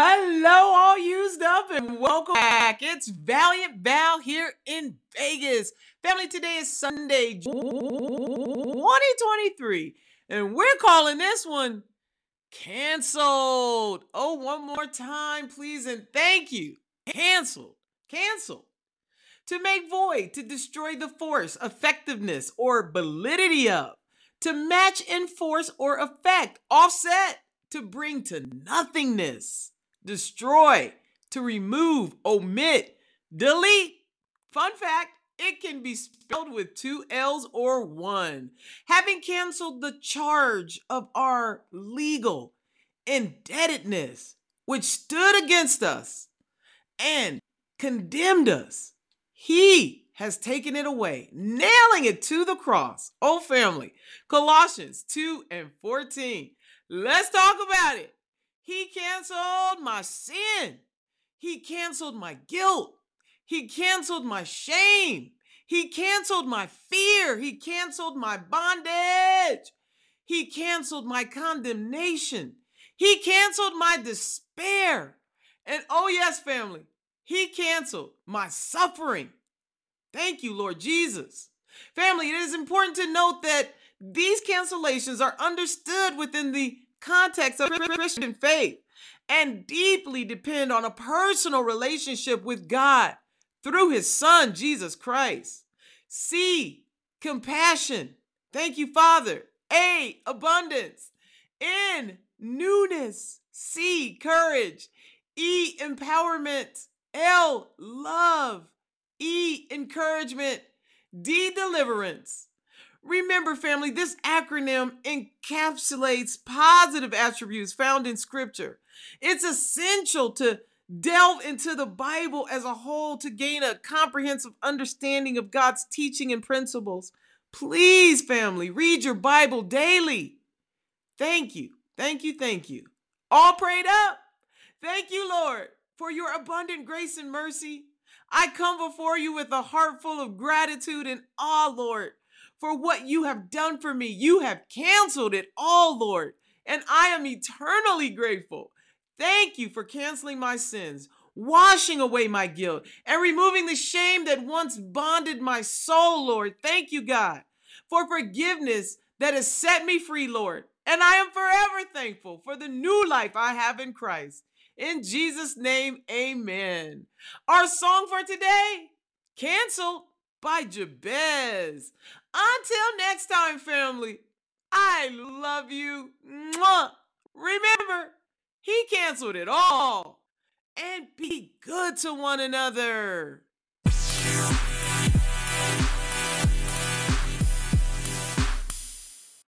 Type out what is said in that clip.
Hello, all used up, and welcome back. It's Valiant Val here in Vegas. Family, today is Sunday, 2023, and we're calling this one canceled. Oh, one more time, please, and thank you. Canceled. Canceled. To make void, to destroy the force, effectiveness, or validity of, to match in force or effect, offset, to bring to nothingness destroy, to remove, omit, delete. Fun fact it can be spelled with two L's or one. Having canceled the charge of our legal indebtedness, which stood against us and condemned us, he has taken it away, nailing it to the cross. Oh, family. Colossians 2 and 14. Let's talk about it. He canceled my sin. He canceled my guilt. He canceled my shame. He canceled my fear. He canceled my bondage. He canceled my condemnation. He canceled my despair. And oh, yes, family, He canceled my suffering. Thank you, Lord Jesus. Family, it is important to note that these cancellations are understood within the context of Christian faith and deeply depend on a personal relationship with God through his son, Jesus Christ. C, compassion. Thank you, Father. A, abundance. N, newness. C, courage. E, empowerment. L, love. E, encouragement. D, deliverance. Remember, family, this acronym encapsulates positive attributes found in Scripture. It's essential to delve into the Bible as a whole to gain a comprehensive understanding of God's teaching and principles. Please, family, read your Bible daily. Thank you, thank you, thank you. All prayed up. Thank you, Lord, for your abundant grace and mercy. I come before you with a heart full of gratitude and awe, Lord for what you have done for me. You have canceled it all, Lord, and I am eternally grateful. Thank you for canceling my sins, washing away my guilt, and removing the shame that once bonded my soul, Lord. Thank you, God, for forgiveness that has set me free, Lord. And I am forever thankful for the new life I have in Christ. In Jesus' name, amen. Our song for today, canceled by Jabez. Until next time, family, I love you. Mwah. Remember, he canceled it all. And be good to one another.